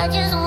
I just